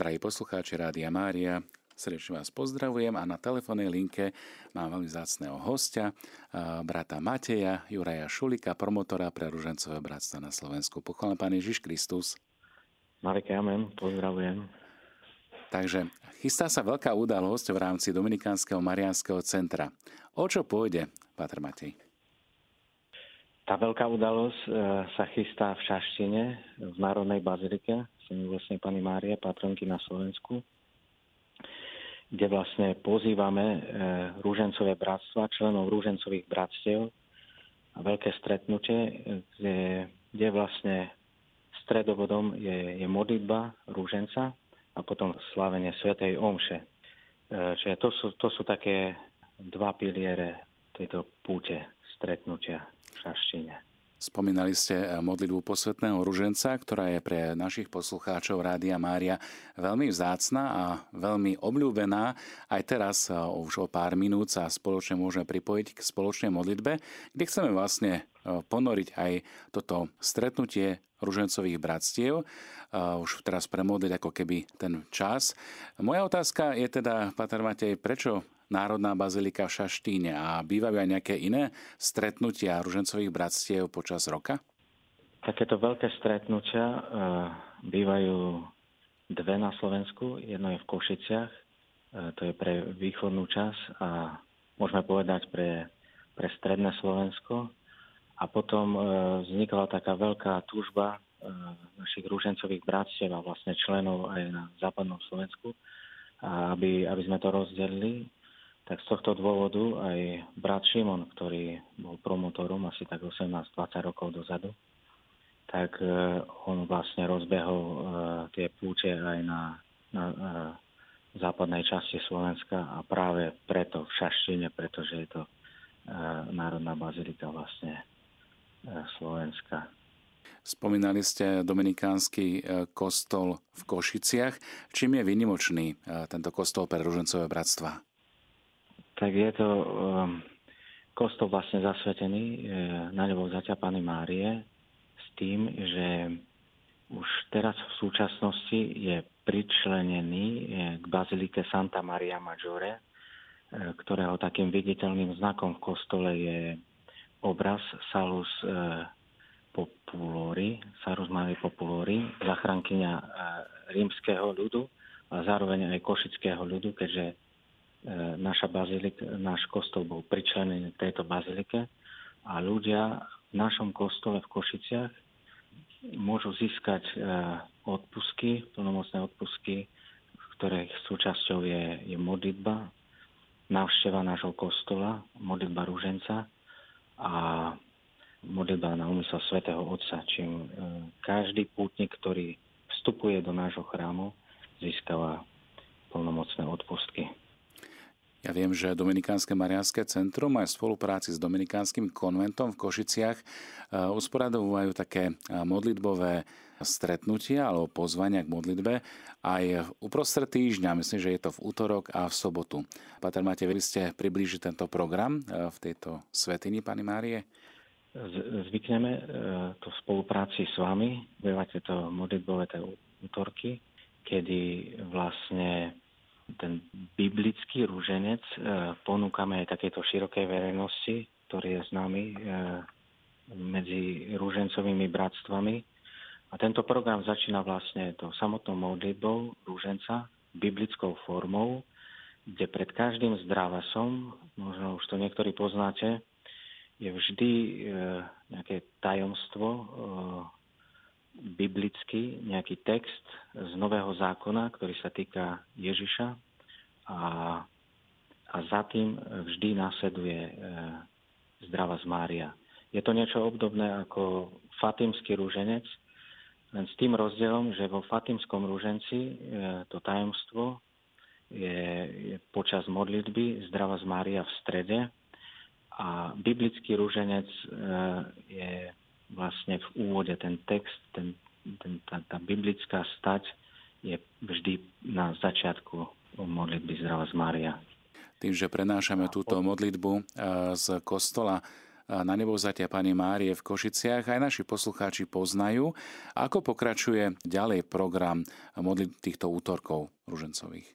Drahí poslucháči Rádia Mária, srdečne vás pozdravujem a na telefónnej linke mám veľmi zácného hostia, brata Mateja, Juraja Šulika, promotora pre Ružencové bratstva na Slovensku. Pochválen Pán Ježiš Kristus. Marek Amen, pozdravujem. Takže chystá sa veľká udalosť v rámci Dominikánskeho Mariánskeho centra. O čo pôjde, Patr Matej? Tá veľká udalosť e, sa chystá v Šaštine, v Národnej bazilike, vlastne Pani Márie, patronky na Slovensku, kde vlastne pozývame e, rúžencové bratstva, členov rúžencových bratstiev a veľké stretnutie, kde, kde vlastne stredovodom je, je modlitba rúženca a potom slávenie Svetej Omše. E, čiže to sú, to sú také dva piliere tejto púte stretnutia v Šaštine. Spomínali ste eh, modlitbu posvetného ruženca, ktorá je pre našich poslucháčov Rádia Mária veľmi vzácna a veľmi obľúbená. Aj teraz eh, už o pár minút sa spoločne môžeme pripojiť k spoločnej modlitbe, kde chceme vlastne eh, ponoriť aj toto stretnutie ružencových bratstiev. Už teraz premodliť ako keby ten čas. Moja otázka je teda, Pater Matej, prečo Národná bazilika v Šaštíne a bývajú aj nejaké iné stretnutia ružencových bratstiev počas roka? Takéto veľké stretnutia uh, bývajú dve na Slovensku. Jedno je v Košiciach, uh, to je pre východnú časť a môžeme povedať pre, pre stredné Slovensko. A potom uh, vznikla taká veľká túžba našich rúžencových bratstiev a vlastne členov aj na západnom Slovensku, aby, aby sme to rozdelili tak z tohto dôvodu aj brat Šimon, ktorý bol promotorom asi tak 18-20 rokov dozadu, tak e, on vlastne rozbehol e, tie púče aj na, na e, západnej časti Slovenska a práve preto v Šaštine, pretože je to Národná bazilika vlastne Slovenska. Spomínali ste dominikánsky kostol v Košiciach. Čím je vynimočný tento kostol pre ružencové bratstva? Tak je to um, kostol vlastne zasvetený e, na nebo zaťa Pany Márie s tým, že už teraz v súčasnosti je pričlenený e, k bazilike Santa Maria Maggiore, e, ktorého takým viditeľným znakom v kostole je obraz Salus Populori, Salus Maria Populori, zachránkyňa e, rímskeho ľudu a zároveň aj košického ľudu, keďže naša bazilika, náš kostol bol pričlenený k tejto bazilike a ľudia v našom kostole v Košiciach môžu získať e, odpusky, plnomocné odpusky, ktorých súčasťou je, je modlitba, návšteva nášho kostola, modlitba rúženca a modlitba na úmysel svätého Otca, čím e, každý pútnik, ktorý vstupuje do nášho chrámu, získava plnomocné odpustky. Ja viem, že Dominikánske Mariánske centrum aj v spolupráci s Dominikánskym konventom v Košiciach e, usporadovajú také e, modlitbové stretnutia alebo pozvania k modlitbe aj uprostred týždňa, myslím, že je to v útorok a v sobotu. Pater, máte, vy ste priblížiť tento program e, v tejto svetini Pany Márie? Zvykneme to v spolupráci s vami, bývate to modlitbové útorky, kedy vlastne ten biblický rúženec e, ponúkame aj takéto širokej verejnosti, ktorý je známy e, medzi rúžencovými bratstvami. A tento program začína vlastne to samotnou modlitbou rúženca, biblickou formou, kde pred každým zdravasom, možno už to niektorí poznáte, je vždy e, nejaké tajomstvo biblický nejaký text z Nového zákona, ktorý sa týka Ježiša a, a za tým vždy následuje e, zdrava z Mária. Je to niečo obdobné ako fatimský rúženec, len s tým rozdielom, že vo fatimskom rúženci e, to tajomstvo je, je počas modlitby zdrava z Mária v strede a biblický rúženec e, je vlastne v úvode ten text, ten, ten, tá, tá biblická stať je vždy na začiatku modlitby Zdrava z Mária. Tým, že prenášame túto modlitbu z kostola na nebovzatia Pani Márie v Košiciach aj naši poslucháči poznajú. Ako pokračuje ďalej program modlit týchto útorkov ružencových?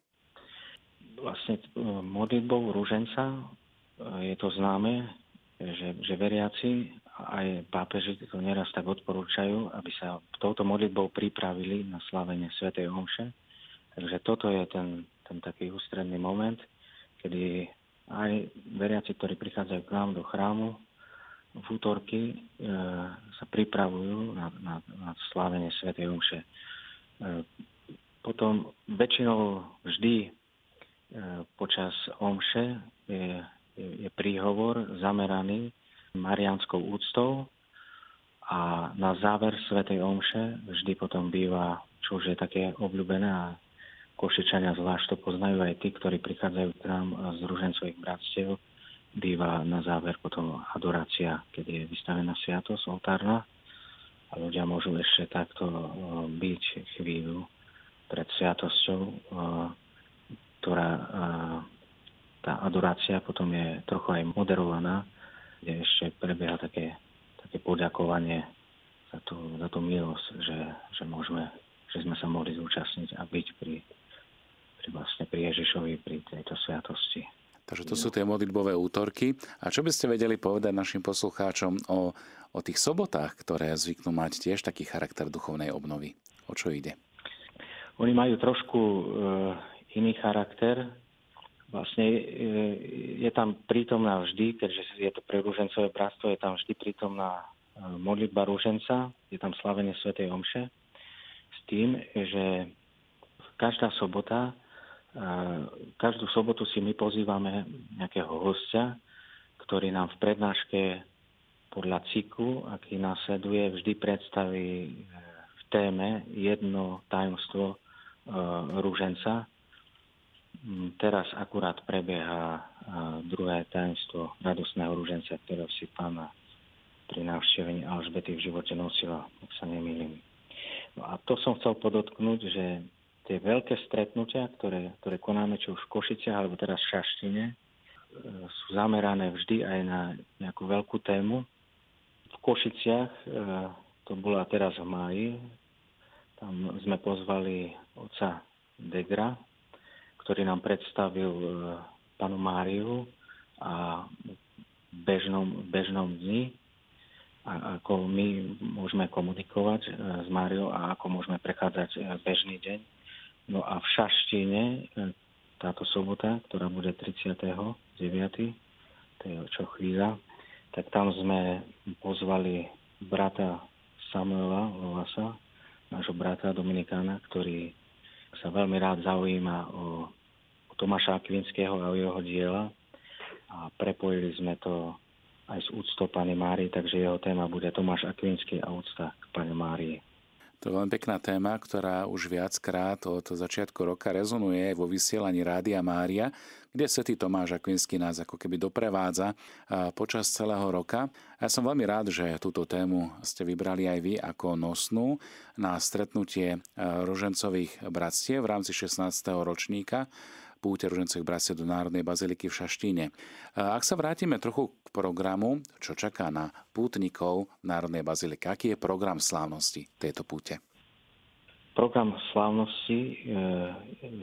Vlastne e, modlitbou ruženca e, je to známe, že, že veriaci aj pápeži to neraz tak odporúčajú, aby sa touto modlitbou pripravili na slavenie Sv. Omše. Takže toto je ten, ten taký ústredný moment, kedy aj veriaci, ktorí prichádzajú k nám do chrámu, v útorky e, sa pripravujú na, na, na slávenie Sv. Omše. E, potom väčšinou vždy e, počas Omše je, je, je príhovor zameraný marianskou úctou a na záver Svetej Omše vždy potom býva, čo už je také obľúbené a Košičania zvlášť to poznajú aj tí, ktorí prichádzajú k nám z ružencových bratstiev, býva na záver potom adorácia, keď je vystavená sviatosť oltárna a ľudia môžu ešte takto byť chvíľu pred sviatosťou, ktorá tá adorácia potom je trochu aj moderovaná, kde ešte prebieha také, také poďakovanie za tú, za tú milosť, že, že, môžeme, že sme sa mohli zúčastniť a byť pri, pri, vlastne pri Ježišovi, pri tejto sviatosti. Takže to sú tie modlitbové útorky. A čo by ste vedeli povedať našim poslucháčom o, o tých sobotách, ktoré zvyknú mať tiež taký charakter duchovnej obnovy? O čo ide? Oni majú trošku e, iný charakter. Vlastne e, je tam prítomná vždy, keďže je to pre rúžencové bratstvo, je tam vždy prítomná e, modlitba rúženca, je tam slavenie Sv. Omše. S tým, že každá sobota Každú sobotu si my pozývame nejakého hostia, ktorý nám v prednáške podľa cyklu, aký následuje, vždy predstaví e, v téme jedno tajomstvo e, rúženca. Mm, teraz akurát prebieha druhé tajomstvo radosného rúženca, ktorého si pána pri návštevení Alžbety v živote nosila, ak sa nemýlim. No a to som chcel podotknúť, že tie veľké stretnutia, ktoré, ktoré konáme či už v Košiciach alebo teraz v Šaštine, e, sú zamerané vždy aj na nejakú veľkú tému. V Košiciach, e, to bola teraz v máji, tam sme pozvali oca Degra, ktorý nám predstavil e, panu Máriu a bežnom, bežnom dni, a ako my môžeme komunikovať s Máriou a ako môžeme prechádzať bežný deň No a v Šaštine e, táto sobota, ktorá bude 39. to je čo chvíľa, tak tam sme pozvali brata Samuela Lovasa, nášho brata Dominikána, ktorý sa veľmi rád zaujíma o Tomáša Akvinského a jeho diela a prepojili sme to aj s úctou Pane Márii, takže jeho téma bude Tomáš Akvinský a úcta k Pane Márii. To je veľmi pekná téma, ktorá už viackrát od začiatku roka rezonuje vo vysielaní Rádia Mária, kde svätý Tomáš Akvinský nás ako keby doprevádza počas celého roka. Ja som veľmi rád, že túto tému ste vybrali aj vy ako nosnú na stretnutie rožencových bratstiev v rámci 16. ročníka púte ružencových bratstiev do Národnej baziliky v Šaštíne. Ak sa vrátime trochu k programu, čo čaká na pútnikov Národnej baziliky, aký je program slávnosti tejto púte? Program slávnosti e,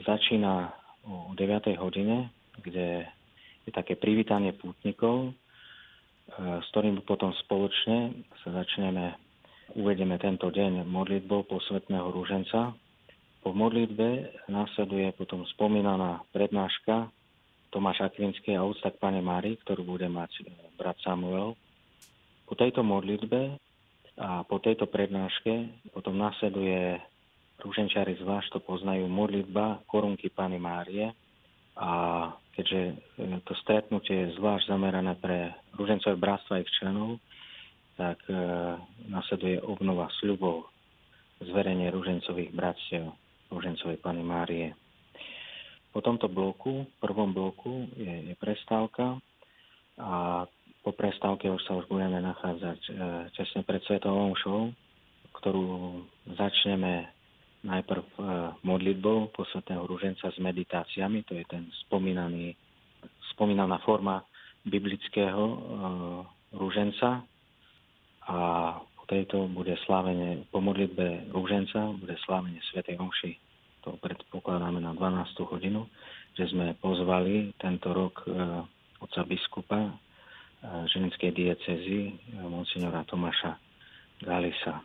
začína o 9. hodine, kde je také privítanie pútnikov, e, s ktorým potom spoločne sa začneme, uvedieme tento deň modlitbou posvetného rúženca, po modlitbe následuje potom spomínaná prednáška Tomáš Akvinský a úcta k Pane Mári, ktorú bude mať e, brat Samuel. Po tejto modlitbe a po tejto prednáške potom následuje rúženčiari zvlášť to poznajú modlitba korunky Pany Márie a keďže e, to stretnutie je zvlášť zamerané pre rúžencové bratstva a ich členov, tak e, nasleduje obnova sľubov zverenie rúžencových bratstiev. Božencovej Pany Márie. Po tomto bloku, prvom bloku, je, je prestávka a po prestávke už sa už budeme nachádzať e, tesne pred Svetovou omšou, ktorú začneme najprv e, modlitbou posvetného rúženca s meditáciami, to je ten spomínaný, spomínaná forma biblického e, rúženca a po tejto bude slávenie, po modlitbe rúženca bude slávenie Svetej Omši. To predpokladáme na 12. hodinu, že sme pozvali tento rok e, oca biskupa e, ženskej diecezy, e, monsignora Tomáša Galisa.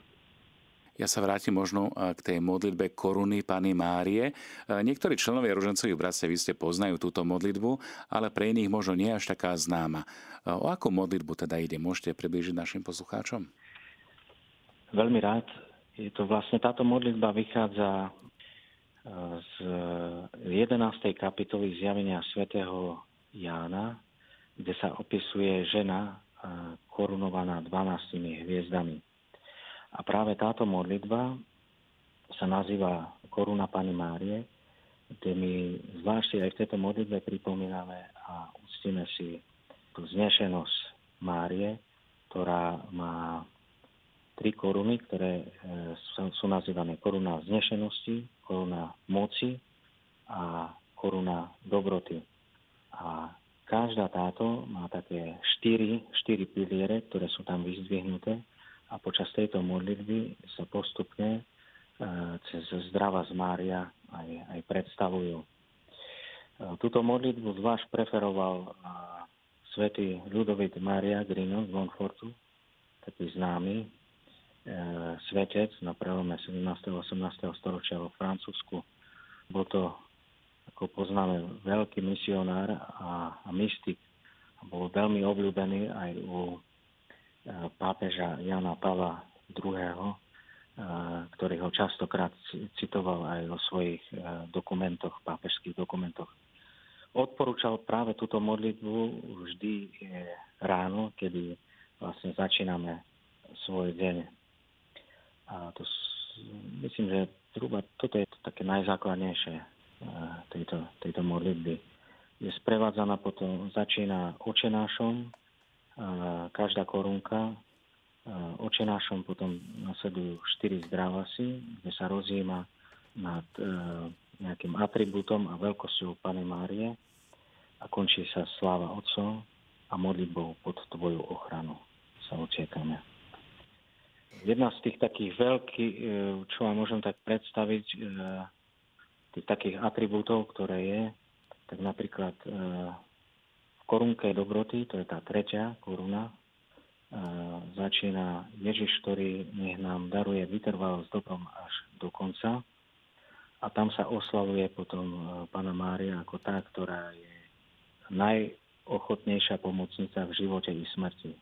Ja sa vrátim možno k tej modlitbe koruny Pany Márie. Niektorí členovia ružencových bratstiev ste poznajú túto modlitbu, ale pre iných možno nie až taká známa. O akú modlitbu teda ide? Môžete približiť našim poslucháčom? Veľmi rád. Je to vlastne táto modlitba vychádza z 11. kapitoly zjavenia svätého Jána, kde sa opisuje žena korunovaná 12 hviezdami. A práve táto modlitba sa nazýva Koruna Pani Márie, kde my zvlášť aj v tejto modlitbe pripomíname a uctíme si tú znešenosť Márie, ktorá má tri koruny, ktoré e, sú nazývané koruna znešenosti, koruna moci a koruna dobroty. A každá táto má také štyri, štyri piliere, ktoré sú tam vyzdvihnuté a počas tejto modlitby sa postupne e, cez zdrava z Mária aj, aj predstavujú. E, túto modlitbu zvlášť preferoval e, svätý Ludovit Mária Grino z Montfortu, taký známy svetec na prelome 17. a 18. storočia vo Francúzsku. Bol to, ako poznáme, veľký misionár a, a mystik. Bol veľmi obľúbený aj u pápeža Jana Pavla II., eh, ktorý ho častokrát citoval aj vo svojich dokumentoch, pápežských dokumentoch. Odporúčal práve túto modlitbu vždy ráno, kedy vlastne začíname svoj deň. A to myslím, že zhruba toto je to také najzákladnejšie tejto, tejto modlitby. Je sprevádzaná potom, začína očenášom, každá korunka. Očenášom potom nasledujú štyri zdravasy, kde sa rozjíma nad e, nejakým atribútom a veľkosťou Pane Márie a končí sa sláva Otcov a modlitbou pod Tvoju ochranu sa ociekame. Jedna z tých takých veľkých, e, čo vám môžem tak predstaviť, e, tých takých atribútov, ktoré je, tak napríklad korunke dobroty, to je tá tretia koruna, začína Ježiš, ktorý nech nám daruje vytrvalosť dobrom až do konca. A tam sa oslavuje potom e, Pana Mária ako tá, ktorá je najochotnejšia pomocnica v živote i smrti.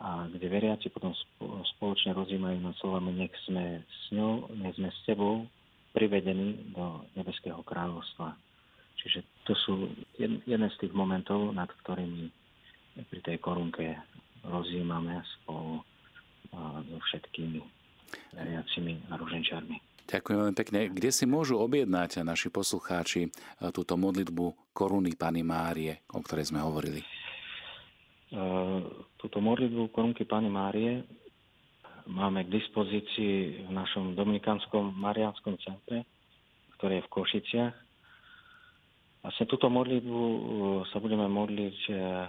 A kde veriaci potom spoločne rozímajú nad slovami, nech sme s ňou, nech sme s tebou privedení do nebeského kráľovstva. Čiže to sú jeden z tých momentov, nad ktorými pri tej korunke rozjímame spolu so všetkými veriacimi a ruženčármi. Ďakujem veľmi pekne. Kde si môžu objednať naši poslucháči túto modlitbu koruny Pany Márie, o ktorej sme hovorili? Túto modlitbu korunky Pany Márie máme k dispozícii v našom Dominikánskom Mariánskom centre, ktoré je v Košiciach Vlastne túto modlitbu uh, sa budeme modliť uh,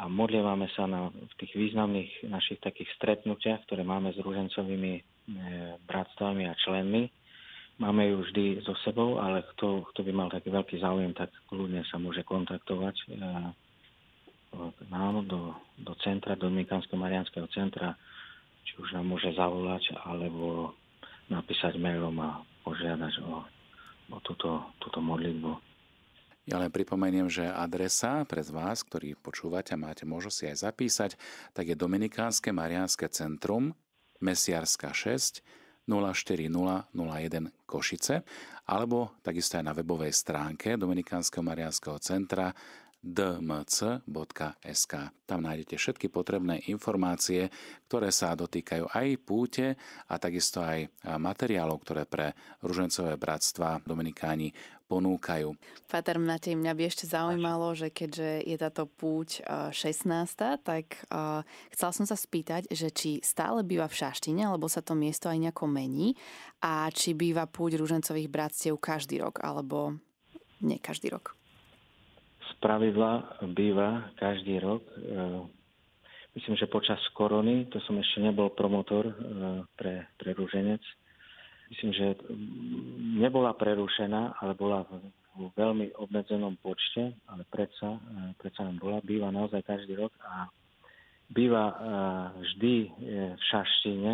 a modlievame sa na, v tých významných našich takých stretnutiach, ktoré máme s rúžencovými uh, bratstvami a členmi. Máme ju vždy so sebou, ale kto, kto by mal taký veľký záujem, tak kľudne sa môže kontaktovať k nám do, do centra, do Dominikánskeho Marianského centra, či už nám môže zavolať, alebo napísať mailom a požiadať o, o túto, túto modlitbu. Ja len pripomeniem, že adresa pre vás, ktorí počúvate a máte možnosť si aj zapísať, tak je Dominikánske Mariánske centrum, Mesiarska 6, 04001 Košice, alebo takisto aj na webovej stránke Dominikánskeho Mariánskeho centra dmc.sk. Tam nájdete všetky potrebné informácie, ktoré sa dotýkajú aj púte a takisto aj materiálov, ktoré pre ružencové bratstva Dominikáni ponúkajú. Pater Matej, mňa by ešte zaujímalo, že keďže je táto púť 16. tak chcela som sa spýtať, že či stále býva v Šaštine, alebo sa to miesto aj nejako mení a či býva púť ružencových bratstiev každý rok, alebo nie každý rok pravidla býva každý rok. E, myslím, že počas korony, to som ešte nebol promotor pre, pre rúženec, myslím, že nebola prerušená, ale bola v veľmi obmedzenom počte, ale predsa, predsa nám bola, býva naozaj každý rok a býva vždy v šaštine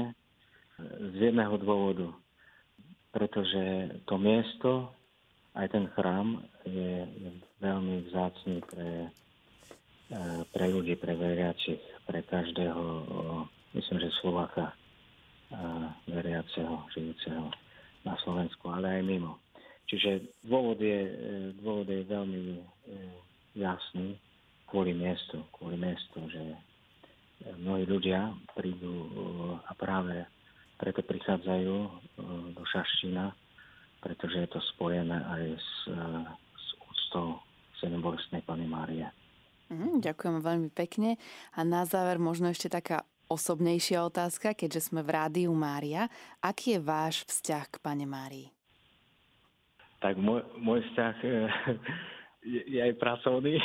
z jedného dôvodu pretože to miesto, aj ten chrám je, veľmi vzácný pre, e, pre ľudí, pre veriacich, pre každého, myslím, že Slováka e, veriaceho, žijúceho na Slovensku, ale aj mimo. Čiže dôvod je, e, dôvod je veľmi jasný kvôli miestu, kvôli miestu, že mnohí ľudia prídu a práve preto prichádzajú do Šaština, pretože je to spojené aj s, s úctou sedembolestnej Pany Márie. Mm, ďakujem veľmi pekne. A na záver možno ešte taká osobnejšia otázka, keďže sme v Rádiu Mária. Aký je váš vzťah k Pane Márii? Tak môj, môj vzťah e, je, je aj pracovný.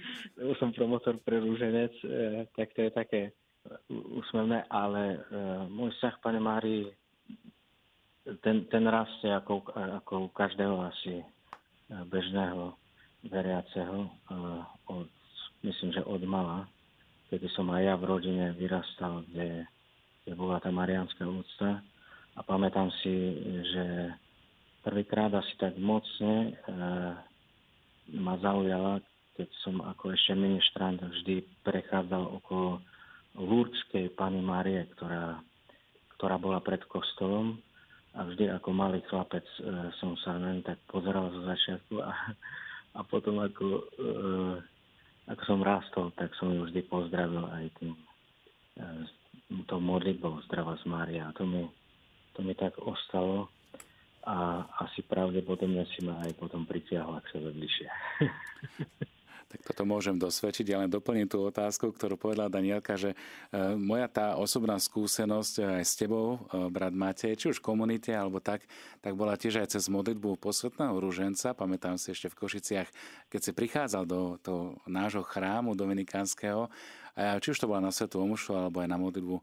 som promotor pre rúženec, tak to je také úsmevné, ale uh, môj vzťah, pane Mári, ten, ten rastie ako, ako u každého asi bežného veriaceho, od, myslím, že od mala, kedy som aj ja v rodine vyrastal, kde, kde bola tá mariánska úcta. A pamätám si, že prvýkrát asi tak mocne uh, ma zaujala, keď som ako ešte ministrant vždy prechádzal okolo Lúrdskej Pany Márie, ktorá, ktorá bola pred kostolom a vždy ako malý chlapec e, som sa ňu tak pozeral zo začiatku a, a potom ako, e, ako som rástol, tak som ju vždy pozdravil aj tým e, tou modlitbou Zdravá z Mária. A to mi, to mi tak ostalo a asi pravdepodobne si ma aj potom pritiahla k sebe bližšie. Tak toto môžem dosvedčiť. Ja len doplním tú otázku, ktorú povedala Danielka, že e, moja tá osobná skúsenosť e, aj s tebou, e, brat Matej, či už v komunite alebo tak, tak bola tiež aj cez modlitbu posvetného rúženca. Pamätám si ešte v Košiciach, keď si prichádzal do, do nášho chrámu dominikánskeho, či už to bola na Svetu Omušu alebo aj na modlitbu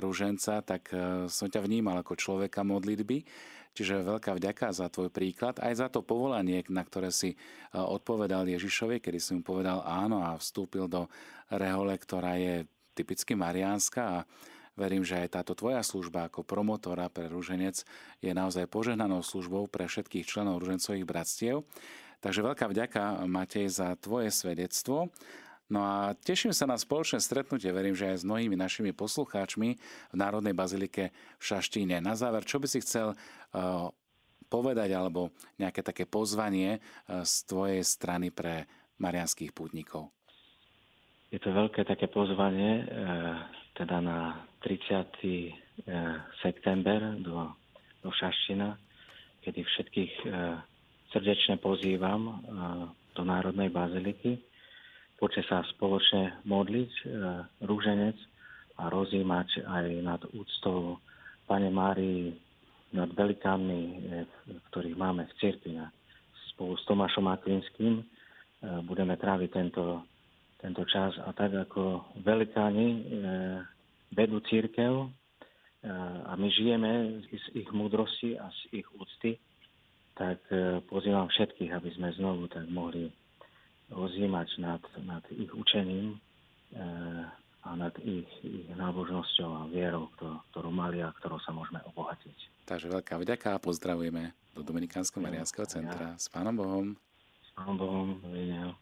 rúženca, tak som ťa vnímal ako človeka modlitby. Čiže veľká vďaka za tvoj príklad, aj za to povolanie, na ktoré si e, odpovedal Ježišovi, kedy si mu povedal áno a vstúpil do rehole, ktorá je typicky mariánska a verím, že aj táto tvoja služba ako promotora pre Ruženec je naozaj požehnanou službou pre všetkých členov Ružencových bratstiev. Takže veľká vďaka, Matej, za tvoje svedectvo No a teším sa na spoločné stretnutie, verím, že aj s mnohými našimi poslucháčmi v Národnej bazilike v Šaštíne. Na záver, čo by si chcel uh, povedať alebo nejaké také pozvanie uh, z tvojej strany pre marianských pútnikov? Je to veľké také pozvanie, uh, teda na 30. september do, do Šaština, kedy všetkých srdečne pozývam do Národnej baziliky Poďte sa spoločne modliť, e, rúženec a rozímať aj nad úctou Pane Márii, nad velikánmi, e, ktorých máme v cirkvi. Spolu s Tomášom Akvinským e, budeme tráviť tento, tento čas a tak ako velikáni vedú církev a my žijeme z ich múdrosti a z ich úcty, tak pozývam všetkých, aby sme znovu tak mohli rozjímať nad, nad ich učením e, a nad ich, ich nábožnosťou a vierou, ktorú, ktorú mali a ktorou sa môžeme obohatiť. Takže veľká vďaka a pozdravujeme do Dominikánskeho Mariánskeho centra. S Pánom Bohom. S Pánom Bohom. Dovidenia.